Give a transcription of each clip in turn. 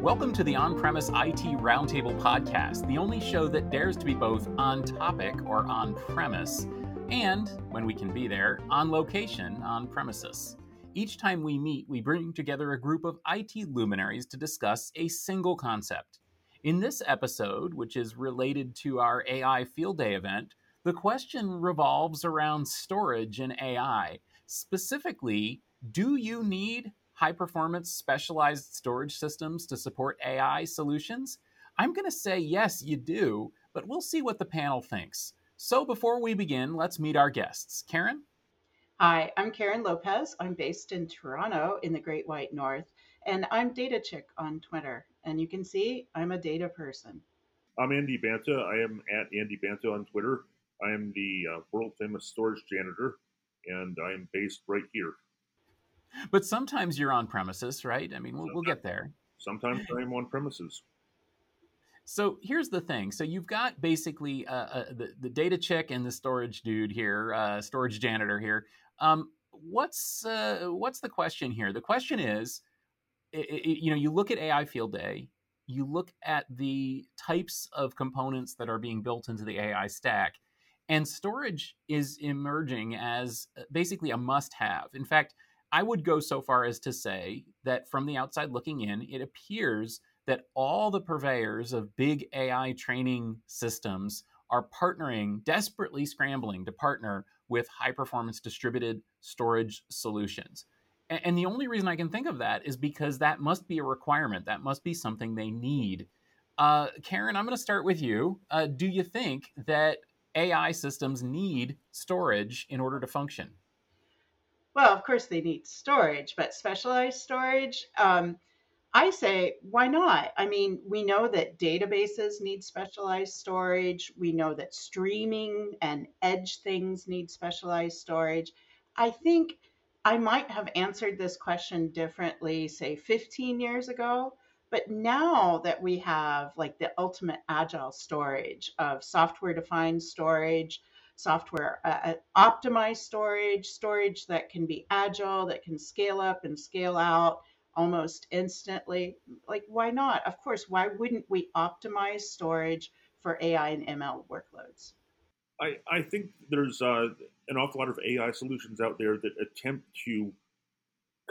Welcome to the On Premise IT Roundtable podcast, the only show that dares to be both on topic or on premise, and, when we can be there, on location on premises. Each time we meet, we bring together a group of IT luminaries to discuss a single concept. In this episode, which is related to our AI Field Day event, the question revolves around storage and AI. Specifically, do you need high performance specialized storage systems to support AI solutions? I'm going to say yes, you do, but we'll see what the panel thinks. So before we begin, let's meet our guests. Karen? Hi, I'm Karen Lopez. I'm based in Toronto in the Great White North, and I'm Data Chick on Twitter. And you can see I'm a data person. I'm Andy Banta. I am at Andy Banta on Twitter. I am the uh, world famous storage janitor, and I am based right here but sometimes you're on premises, right? I mean, we'll, we'll get there. Sometimes I'm on premises. So here's the thing. So you've got basically uh, uh, the, the data chick and the storage dude here, uh, storage janitor here. Um, what's uh, what's the question here? The question is, it, it, you know, you look at AI Field Day, you look at the types of components that are being built into the AI stack, and storage is emerging as uh, basically a must-have. In fact, I would go so far as to say that from the outside looking in, it appears that all the purveyors of big AI training systems are partnering, desperately scrambling to partner with high performance distributed storage solutions. And the only reason I can think of that is because that must be a requirement. That must be something they need. Uh, Karen, I'm going to start with you. Uh, do you think that AI systems need storage in order to function? Well, of course they need storage, but specialized storage, um, I say, why not? I mean, we know that databases need specialized storage. We know that streaming and edge things need specialized storage. I think I might have answered this question differently, say 15 years ago. But now that we have like the ultimate agile storage of software defined storage, software uh, uh, optimized storage, storage that can be agile, that can scale up and scale out almost instantly. Like, why not? Of course, why wouldn't we optimize storage for AI and ML workloads? I, I think there's uh, an awful lot of AI solutions out there that attempt to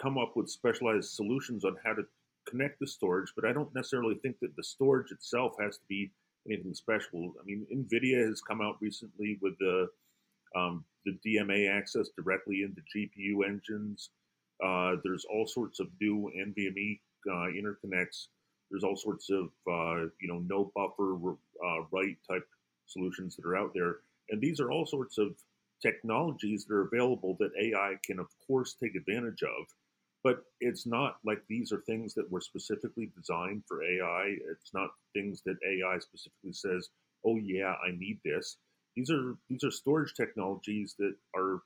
come up with specialized solutions on how to connect the storage, but I don't necessarily think that the storage itself has to be anything special. I mean, NVIDIA has come out recently with the um, the DMA access directly into GPU engines. Uh, there's all sorts of new NVMe uh, interconnects. There's all sorts of uh, you know no buffer uh, write type solutions that are out there, and these are all sorts of technologies that are available that AI can of course take advantage of but it's not like these are things that were specifically designed for AI. It's not things that AI specifically says, "Oh yeah, I need this." These are these are storage technologies that are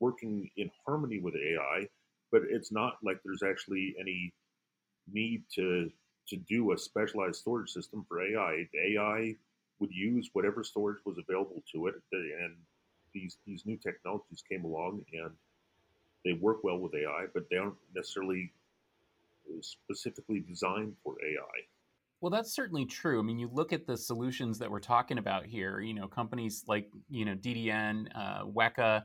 working in harmony with AI, but it's not like there's actually any need to to do a specialized storage system for AI. AI would use whatever storage was available to it, and these these new technologies came along and they work well with AI, but they aren't necessarily specifically designed for AI. Well, that's certainly true. I mean, you look at the solutions that we're talking about here. You know, companies like you know DDN, uh, Weka,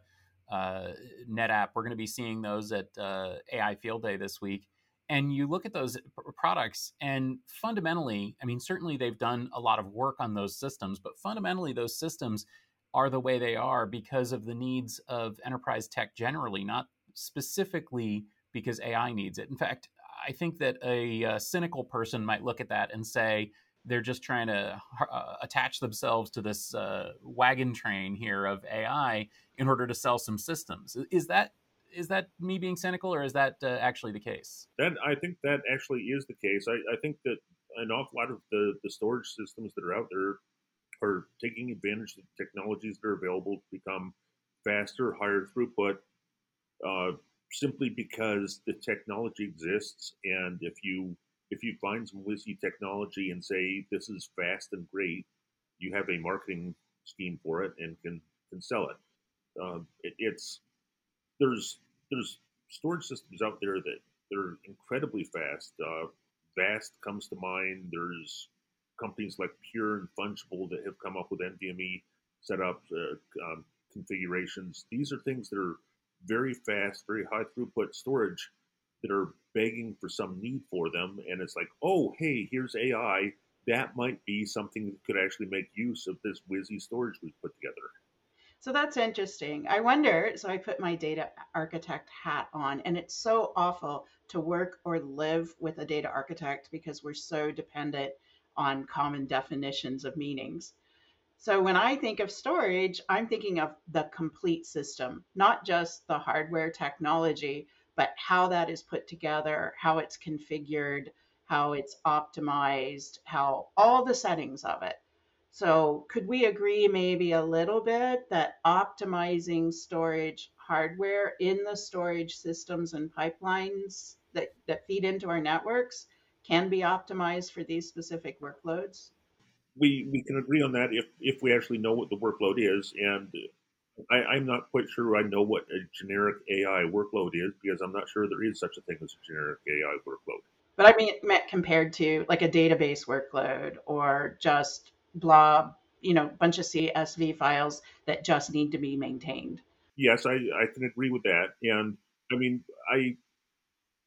uh, NetApp. We're going to be seeing those at uh, AI Field Day this week. And you look at those products, and fundamentally, I mean, certainly they've done a lot of work on those systems, but fundamentally, those systems are the way they are because of the needs of enterprise tech generally, not specifically because AI needs it. In fact, I think that a, a cynical person might look at that and say they're just trying to uh, attach themselves to this uh, wagon train here of AI in order to sell some systems. Is that is that me being cynical, or is that uh, actually the case? That I think that actually is the case. I, I think that an awful lot of the, the storage systems that are out there are taking advantage of the technologies that are available to become faster, higher throughput, uh, simply because the technology exists, and if you if you find some whizzy technology and say this is fast and great, you have a marketing scheme for it and can can sell it. Um, it it's there's there's storage systems out there that they're incredibly fast. Uh, Vast comes to mind. There's companies like Pure and Fungible that have come up with NVMe setup uh, um, configurations. These are things that are very fast, very high throughput storage that are begging for some need for them. And it's like, oh, hey, here's AI. That might be something that could actually make use of this WYSI storage we've put together. So that's interesting. I wonder, so I put my data architect hat on, and it's so awful to work or live with a data architect because we're so dependent on common definitions of meanings. So when I think of storage, I'm thinking of the complete system, not just the hardware technology, but how that is put together, how it's configured, how it's optimized, how all the settings of it. So could we agree maybe a little bit that optimizing storage hardware in the storage systems and pipelines that, that feed into our networks can be optimized for these specific workloads? We, we can agree on that if, if we actually know what the workload is. And I, am not quite sure I know what a generic AI workload is because I'm not sure there is such a thing as a generic AI workload. But I mean, meant compared to like a database workload or just blob, you know, bunch of CSV files that just need to be maintained. Yes, I, I can agree with that. And I mean, I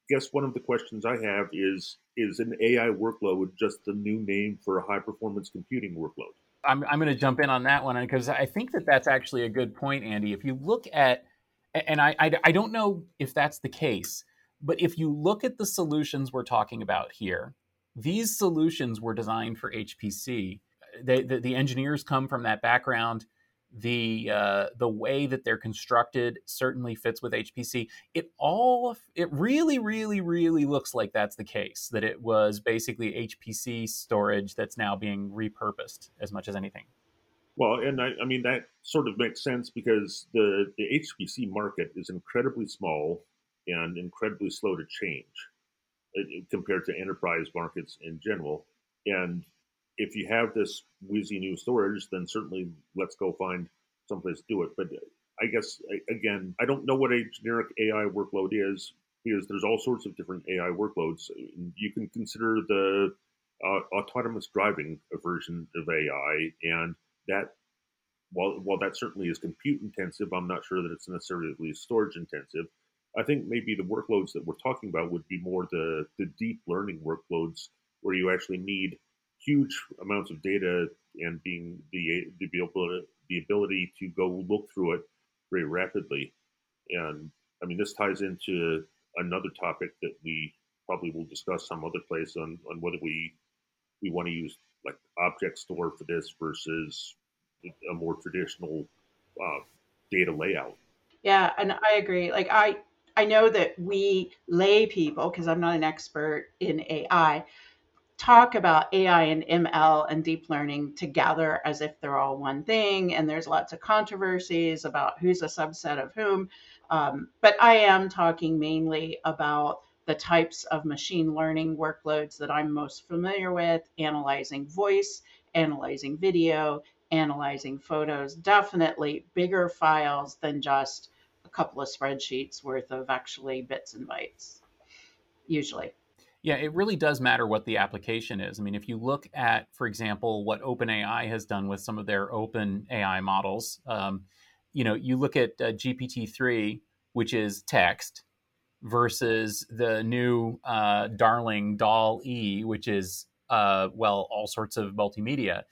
guess one of the questions I have is is an AI workload just the new name for a high performance computing workload? I'm, I'm going to jump in on that one because I think that that's actually a good point, Andy. If you look at, and I, I, I don't know if that's the case, but if you look at the solutions we're talking about here, these solutions were designed for HPC they, the, the engineers come from that background. The uh, the way that they're constructed certainly fits with HPC. It all it really really really looks like that's the case. That it was basically HPC storage that's now being repurposed as much as anything. Well, and I, I mean that sort of makes sense because the the HPC market is incredibly small and incredibly slow to change uh, compared to enterprise markets in general. And if you have this WYSI new storage, then certainly let's go find someplace to do it. But I guess again, I don't know what a generic AI workload is because there's all sorts of different AI workloads. You can consider the uh, autonomous driving version of AI, and that while while that certainly is compute intensive, I'm not sure that it's necessarily storage intensive. I think maybe the workloads that we're talking about would be more the the deep learning workloads where you actually need huge amounts of data and being the the able the ability to go look through it very rapidly. And I mean, this ties into another topic that we probably will discuss some other place on, on whether we we want to use like object store for this versus a more traditional uh, data layout. Yeah, and I agree. Like I I know that we lay people because I'm not an expert in AI, talk about AI and ML and deep learning together as if they're all one thing. And there's lots of controversies about who's a subset of whom. Um, but I am talking mainly about the types of machine learning workloads that I'm most familiar with analyzing voice, analyzing video, analyzing photos, definitely bigger files than just a couple of spreadsheets worth of actually bits and bytes, usually. Yeah, it really does matter what the application is. I mean, if you look at, for example, what OpenAI has done with some of their open AI models, um, you know, you look at uh, GPT-3, which is text, versus the new uh, darling doll E, which is, uh, well, all sorts of multimedia.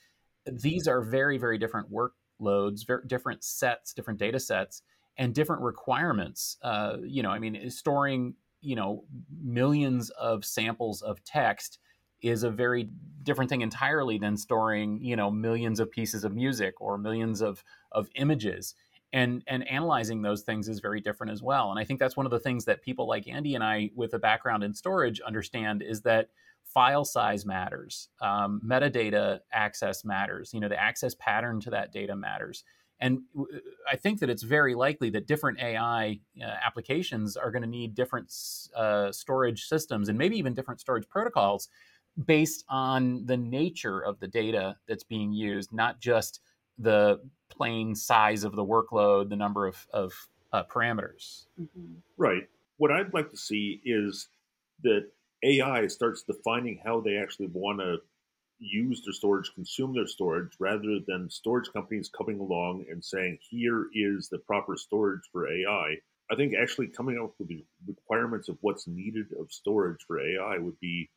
These are very, very different workloads, very different sets, different data sets, and different requirements. Uh, you know, I mean, storing you know millions of samples of text is a very different thing entirely than storing you know millions of pieces of music or millions of of images. And and analyzing those things is very different as well. And i think that's one of the things that people like andy and i with a background in storage understand is that file size matters. Um, metadata access matters. You know the access pattern to that data matters and I think that it's very likely that different AI uh, applications are going to need different uh, storage systems and maybe even different storage protocols based on the nature of the data that's being used, not just the plain size of the workload, the number of, of uh, parameters. Mm-hmm. Right. What I'd like to see is that AI starts defining how they actually want to use their storage, consume their storage, rather than storage companies coming along and saying, here is the proper storage for AI. I think actually coming up with the requirements of what's needed of storage for AI would be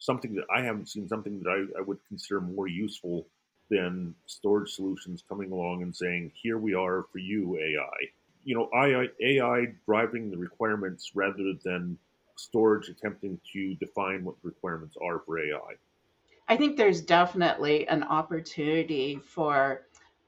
something that I haven't seen, something that I, I would consider more useful than storage solutions coming along and saying, here we are for you, AI. You know, AI, AI driving the requirements rather than storage attempting to define what the requirements are for AI. I think there's definitely an opportunity for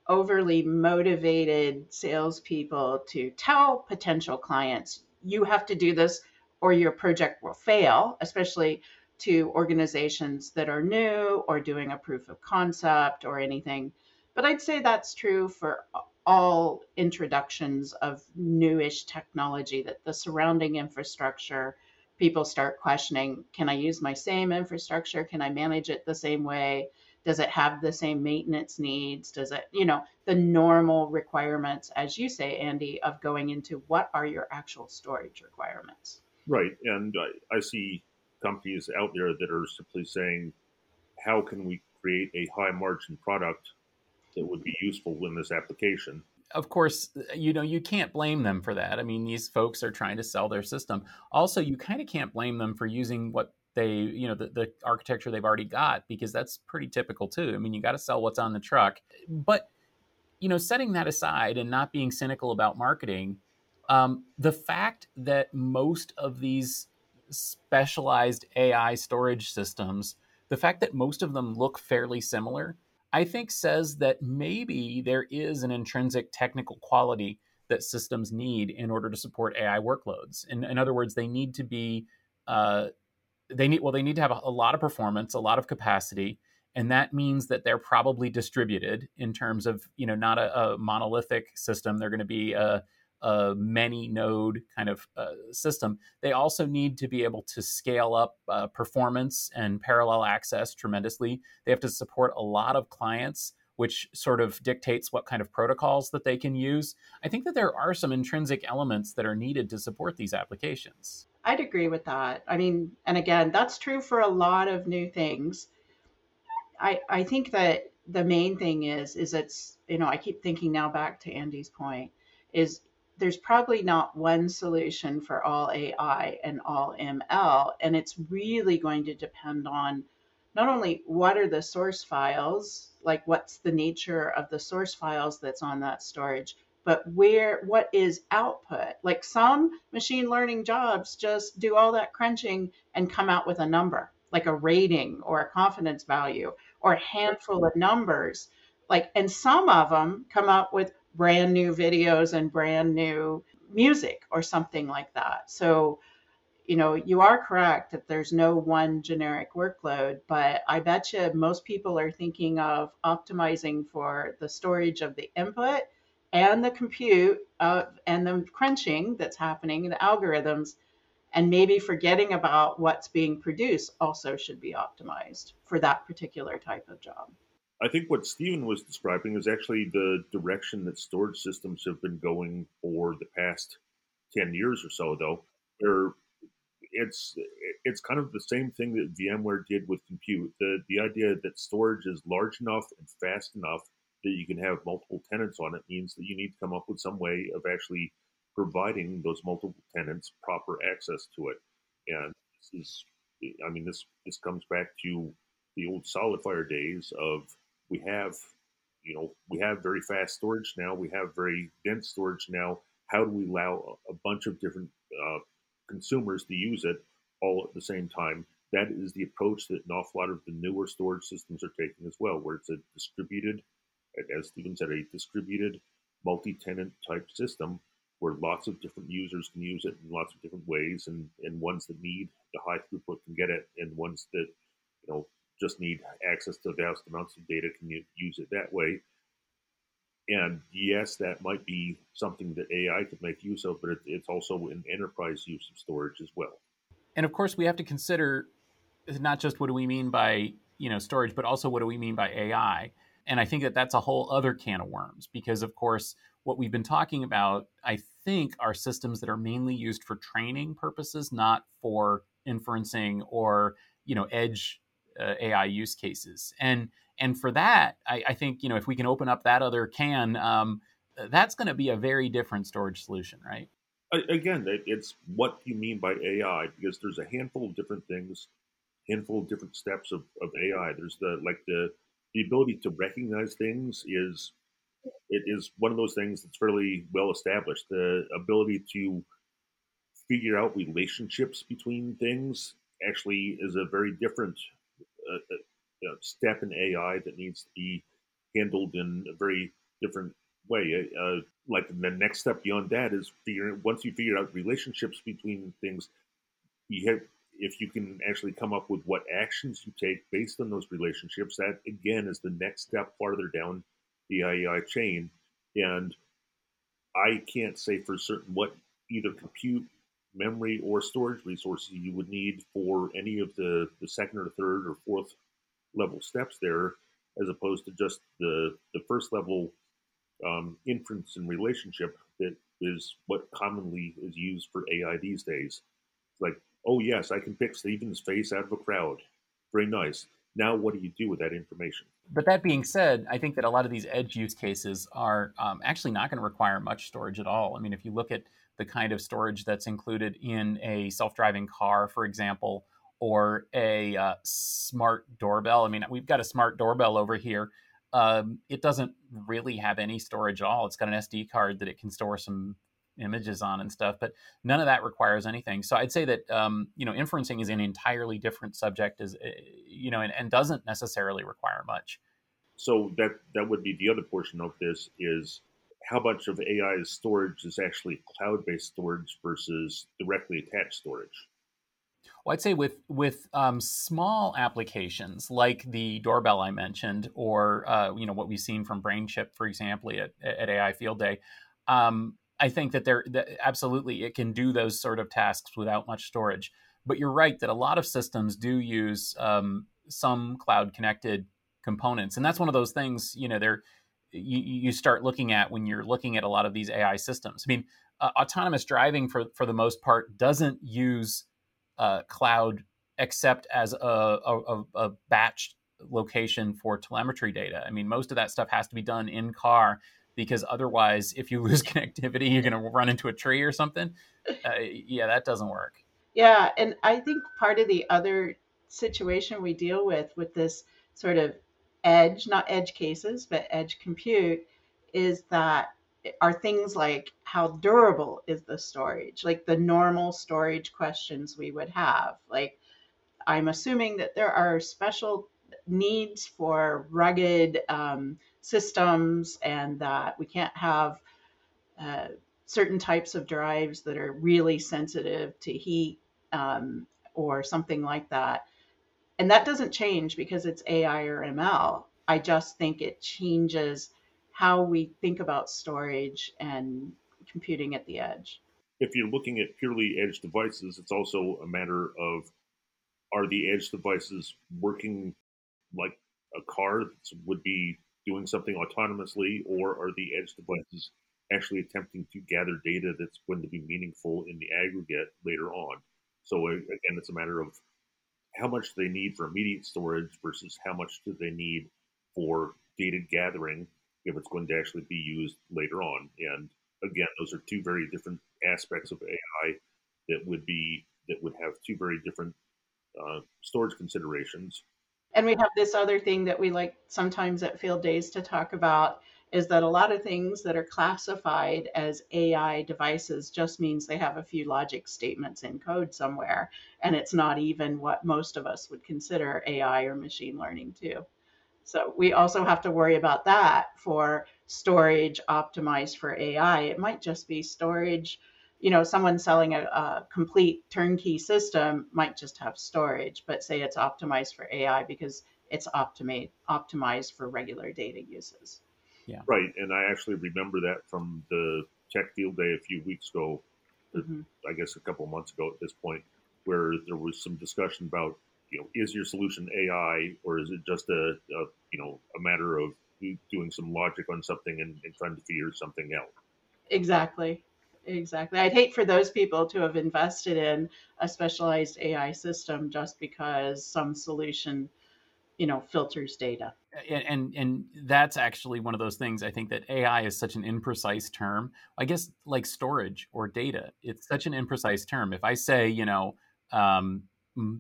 overly motivated salespeople to tell potential clients, you have to do this or your project will fail, especially to organizations that are new or doing a proof of concept or anything. But I'd say that's true for all introductions of newish technology that the surrounding infrastructure people start questioning can I use my same infrastructure? Can I manage it the same way? Does it have the same maintenance needs? Does it, you know, the normal requirements, as you say, Andy, of going into what are your actual storage requirements? Right. And I, I see companies out there that are simply saying, how can we create a high margin product that would be useful in this application? Of course, you know, you can't blame them for that. I mean, these folks are trying to sell their system. Also, you kind of can't blame them for using what they, you know, the, the architecture they've already got because that's pretty typical too. I mean, you got to sell what's on the truck. But, you know, setting that aside and not being cynical about marketing, um, the fact that most of these specialized AI storage systems, the fact that most of them look fairly similar I think says that maybe there is an intrinsic technical quality that systems need in order to support AI workloads. In, in other words, they need to be uh, they need well they need to have a, a, lot of performance, a lot of capacity, and that means that they're probably distributed in terms of you know not a, a monolithic system. They're going to be a, a many node kind of uh, system, they also need to be able to scale up uh, performance and parallel access tremendously. They have to support a lot of clients, which sort of dictates what kind of protocols that they can use. I think that there are some intrinsic elements that are needed to support these applications. I'd agree with that. I mean, and again, that's true for a lot of new things. I, I think that the main thing is is it's you know I keep thinking now back to Andy's point is there's probably not one solution for all AI and all ML. And it's really going to depend on not only what are the source files, like what's the nature of the source files that's on that storage, but where what is output like some machine learning jobs just do all that crunching and come out with a number like a rating or a confidence value or a handful of numbers like and some of them come up with brand new videos and brand new music or something like that. So, you know, you are correct that there's no one generic workload, but I bet you most people are thinking of optimizing for the storage of the input and the compute and the crunching that's happening, the algorithms, and maybe forgetting about what's being produced also should be optimized for that particular type of job. I think what Stephen was describing is actually the direction that storage systems have been going for the past 10 years or so, though. They're, it's it's kind of the same thing that VMware did with compute. The, the idea that storage is large enough and fast enough that you can have multiple tenants on it means that you need to come up with some way of actually providing those multiple tenants proper access to it. And this is, I mean, this, this comes back to the old SolidFire days of we have you know we have very fast storage now. We have very dense storage now. How do we allow a bunch of different uh, consumers to use it all at the same time? That is the approach that an awful lot of the newer storage systems are taking as well where it's a distributed as stephen said a distributed multi-tenant type system where lots of different users can use it in lots of different ways and, and ones that need the high throughput can get it and ones that you know just need access to vast amounts of data can you use it that way. And yes, that might be something that AI could make use of, but it's also an enterprise use of storage as well. And of course, we have to consider not just what do we mean by you know storage, but also what do we mean by AI. And I think that that's a whole other can of worms because, of course, what we've been talking about, I think are systems that are mainly used for training purposes, not for inferencing or you know edge uh, AI use cases. And and for that, I, I, think you know if we can open up that other can, um, that's going to be a very different storage solution, right? Again, it's what you mean by AI because there's a handful of different things, handful of different steps of, of AI. There's the like the the ability to recognize things is it is one of those things that's fairly well established. The ability to figure out relationships between things actually is a very different uh, uh, step in AI that needs to be handled in a very different way. Uh, uh, like the next step beyond that is figuring once you figure out relationships between things, you have if you can actually come up with what actions you take based on those relationships, that again is the next step farther down the AI chain. And I can't say for certain what either compute, memory, or storage resources you would need for any of the, the second or third or fourth level steps there, as opposed to just the, the first level um, inference and relationship that is what commonly is used for AI these days. It's like, oh, yes, I can pick Stephen's face out of a crowd. Very nice. Now, what do you do with that information? But that being said, I think that a lot of these edge use cases are um, actually not going to require much storage at all. I mean, if you look at the kind of storage that's included in a self driving car, for example, or a uh, smart doorbell. I mean, we've got a smart doorbell over here. Um, it doesn't really have any storage at all. It's got an SD card that it can store some images on and stuff, but none of that requires anything. So I'd say that um, you know inferencing is an entirely different subject, as eh, you know, and, and doesn't necessarily require much. So that that would be the other portion of this is how much of AI's storage is actually cloud-based storage versus directly attached storage. Well, I'd say with with um, small applications like the doorbell I mentioned, or uh, you know what we've seen from BrainChip, for example, at, at AI Field Day, um, I think that there that absolutely it can do those sort of tasks without much storage. But you're right that a lot of systems do use um, some cloud connected components, and that's one of those things. You know, they're you, you start looking at when you're looking at a lot of these AI systems. I mean, uh, autonomous driving for for the most part doesn't use uh, cloud except as a, a, a batch location for telemetry data. I mean, most of that stuff has to be done in car because otherwise, if you lose connectivity, you're going to run into a tree or something. Uh, yeah, that doesn't work. Yeah, and I think part of the other situation we deal with with this sort of edge, not edge cases, but edge compute, is that are things like how durable is the storage, like the normal storage questions we would have. Like, I'm assuming that there are special needs for rugged um, systems and that we can't have uh, certain types of drives that are really sensitive to heat um, or something like that. And that doesn't change because it's AI or ML. I just think it changes how we think about storage and computing at the edge. If you're looking at purely edge devices, it's also a matter of are the edge devices working like a car that would be doing something autonomously, or are the edge devices actually attempting to gather data that's going to be meaningful in the aggregate later on? So again, it's a matter of how much do they need for immediate storage versus how much do they need for data gathering if it's going to actually be used later on. And again, those are two very different aspects of AI that would be that would have two very different uh, storage considerations and we have this other thing that we like sometimes at field days to talk about is that a lot of things that are classified as AI devices just means they have a few logic statements in code somewhere. And it's not even what most of us would consider AI or machine learning too. So we also have to worry about that for storage optimized for AI. It might just be storage you know, someone selling a, a, complete turnkey system might just have storage, but say it's optimized for AI because it's optimized optimized for regular data uses. Yeah. Right. And I actually remember that from the tech field day a few weeks ago, mm-hmm. I guess a couple months ago at this point, where there was some discussion about, you know, is your solution AI or is it just a, a you know, a matter of doing some logic on something and, and trying to figure something out? Exactly exactly. I'd hate for those people to have invested in a specialized AI system just because some solution, you know, filters data. And, and and that's actually one of those things. I think that AI is such an imprecise term. I guess like storage or data, it's such an imprecise term. If I say, you know, um,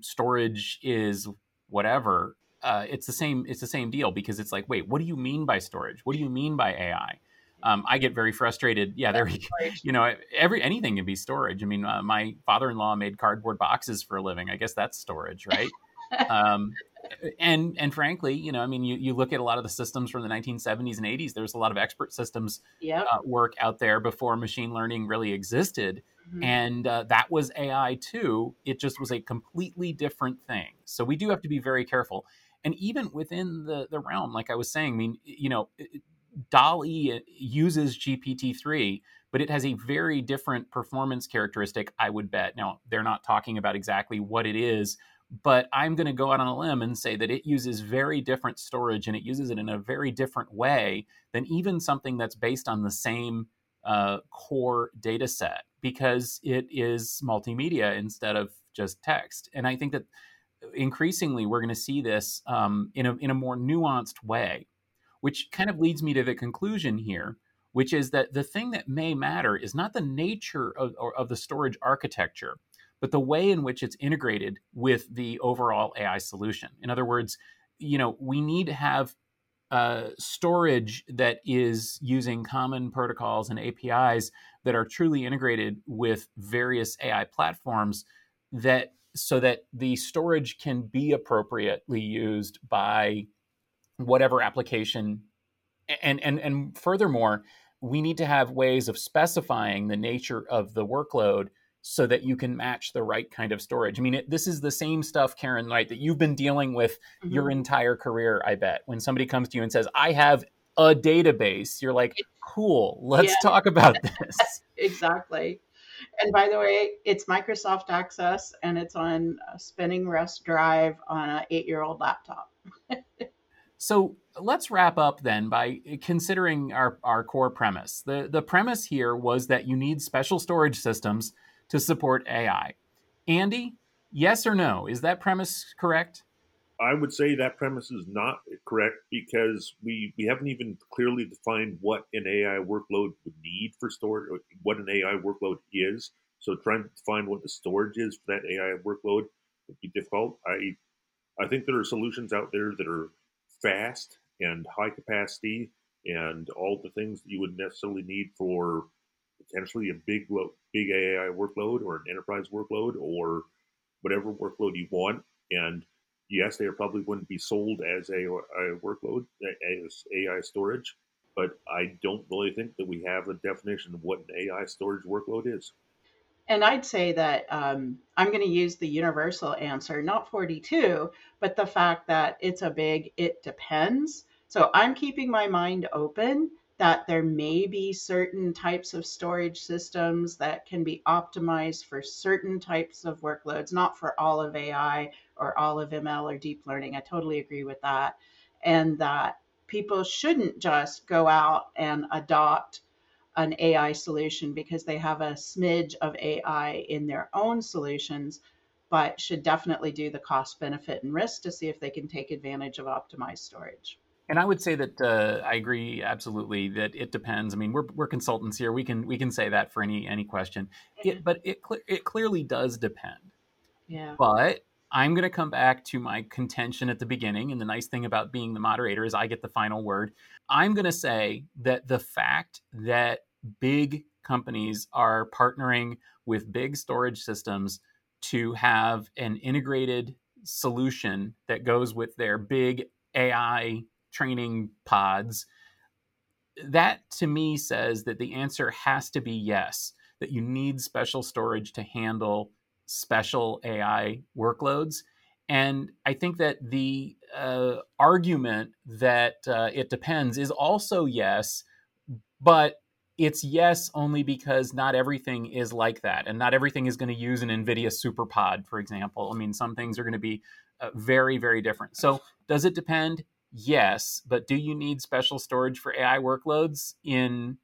storage is whatever, uh, it's the same. It's the same deal because it's like, wait, what do you mean by storage? What do you mean by AI? um, I get very frustrated. Yeah, there, you go. You know, every anything can be storage. I mean, uh, my father-in-law made cardboard boxes for a living. I guess that's storage, right? um, and and frankly, you know, I mean, you, you look at a lot of the systems from the 1970s and 80s. There's a lot of expert systems yep. uh, work out there before machine learning really existed, mm-hmm. and uh, that was AI too. It just was a completely different thing. So we do have to be very careful. And even within the the realm, like I was saying, I mean, you know, DALL-E uses GPT-3, but it has a very different performance characteristic, I would bet. Now, they're not talking about exactly what it is, but I'm going to go out on a limb and say that it uses very different storage and it uses it in a very different way than even something that's based on the same uh, core data set because it is multimedia instead of just text. And I think that increasingly we're going to see this um, in, a, in a more nuanced way which kind of leads me to the conclusion here, which is that the thing that may matter is not the nature of, of the storage architecture, but the way in which it's integrated with the overall AI solution. In other words, you know, we need to have uh, storage that is using common protocols and APIs that are truly integrated with various AI platforms that so that the storage can be appropriately used by whatever application and and and furthermore we need to have ways of specifying the nature of the workload so that you can match the right kind of storage. I mean, it, this is the same stuff, Karen, right, that you've been dealing with mm-hmm. your entire career, I bet. When somebody comes to you and says, I have a database, you're like, cool, let's yeah. talk about this. exactly. And by the way, it's Microsoft Access and it's on a spinning rust drive on an eight year old laptop. So let's wrap up then by considering our, our core premise. The, the premise here was that you need special storage systems to support AI. Andy, yes or no? Is that premise correct? I would say that premise is not correct because we, we haven't even clearly defined what an AI workload would need for storage, what an AI workload is. So trying to define what the storage is for that AI workload would be difficult. I I think there are solutions out there that are fast and high capacity and all the things that you would necessarily need for potentially a big big AI workload or an enterprise workload or whatever workload you want. And yes, they probably wouldn't be sold as a, a workload as AI storage, but I don't really think that we have a definition of what an AI storage workload is. And I'd say that um, I'm going to use the universal answer, not 42, but the fact that it's a big, it depends. So I'm keeping my mind open that there may be certain types of storage systems that can be optimized for certain types of workloads, not for all of AI or all of ML or deep learning. I totally agree with that. And that people shouldn't just go out and adopt an AI solution because they have a smidge of AI in their own solutions, but should definitely do the cost, benefit, and risk to see if they can take advantage of optimized storage. And I would say that uh, I agree absolutely that it depends. I mean, we're, we're consultants here. We can we can say that for any any question. It, but it it clearly does depend. Yeah. But I'm going to come back to my contention at the beginning. And the nice thing about being the moderator is I get the final word. I'm going to say that the fact that big companies are partnering with big storage systems to have an integrated solution that goes with their big AI training pods. That to me says that the answer has to be yes, that you need special storage to handle special AI workloads. And I think that the uh, argument that uh, it depends is also yes, but it's yes only because not everything is like that and not everything is going to use an nvidia superpod for example i mean some things are going to be uh, very very different so does it depend yes but do you need special storage for ai workloads in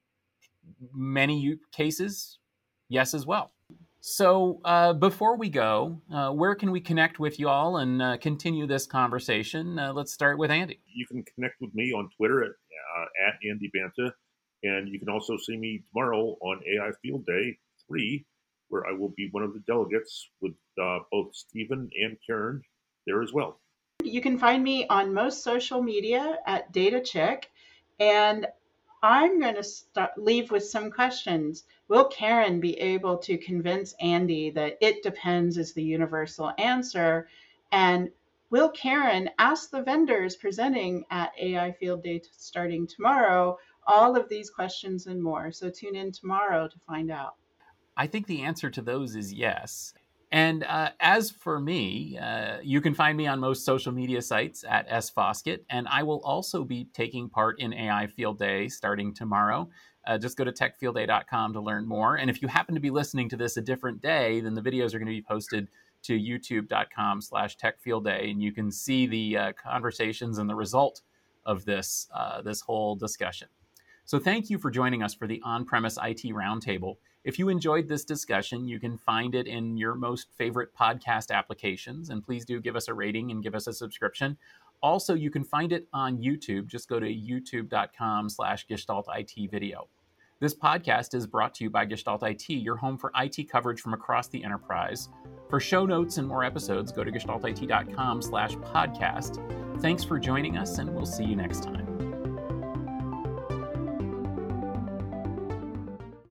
many cases yes as well. So uh, before we go, uh, where can we connect with you all and uh, continue this conversation? Uh, let's start with Andy. You can connect with me on Twitter at, uh, at Andy Banta, and you can also see me tomorrow on AI Field Day 3, where I will be one of the delegates with uh, both Stephen and Karen there as well. You can find me on most social media at DataChick, and I'm going to start, leave with some questions. Will Karen be able to convince Andy that it depends is the universal answer? And will Karen ask the vendors presenting at AI Field Day starting tomorrow all of these questions and more? So tune in tomorrow to find out. I think the answer to those is yes. And uh, as for me, uh, you can find me on most social media sites at S and I will also be taking part in AI Field Day starting tomorrow. Uh, just go to techfieldday.com to learn more. And if you happen to be listening to this a different day, then the videos are going to be posted to youtube.com slash techfieldday, and you can see the uh, conversations and the result of this, uh, this whole discussion. So thank you for joining us for the on-premise IT Roundtable. If you enjoyed this discussion, you can find it in your most favorite podcast applications, and please do give us a rating and give us a subscription. Also, you can find it on YouTube. Just go to youtube.com slash Gestalt IT video. This podcast is brought to you by Gestalt IT, your home for IT coverage from across the enterprise. For show notes and more episodes, go to gestaltit.com slash podcast. Thanks for joining us, and we'll see you next time.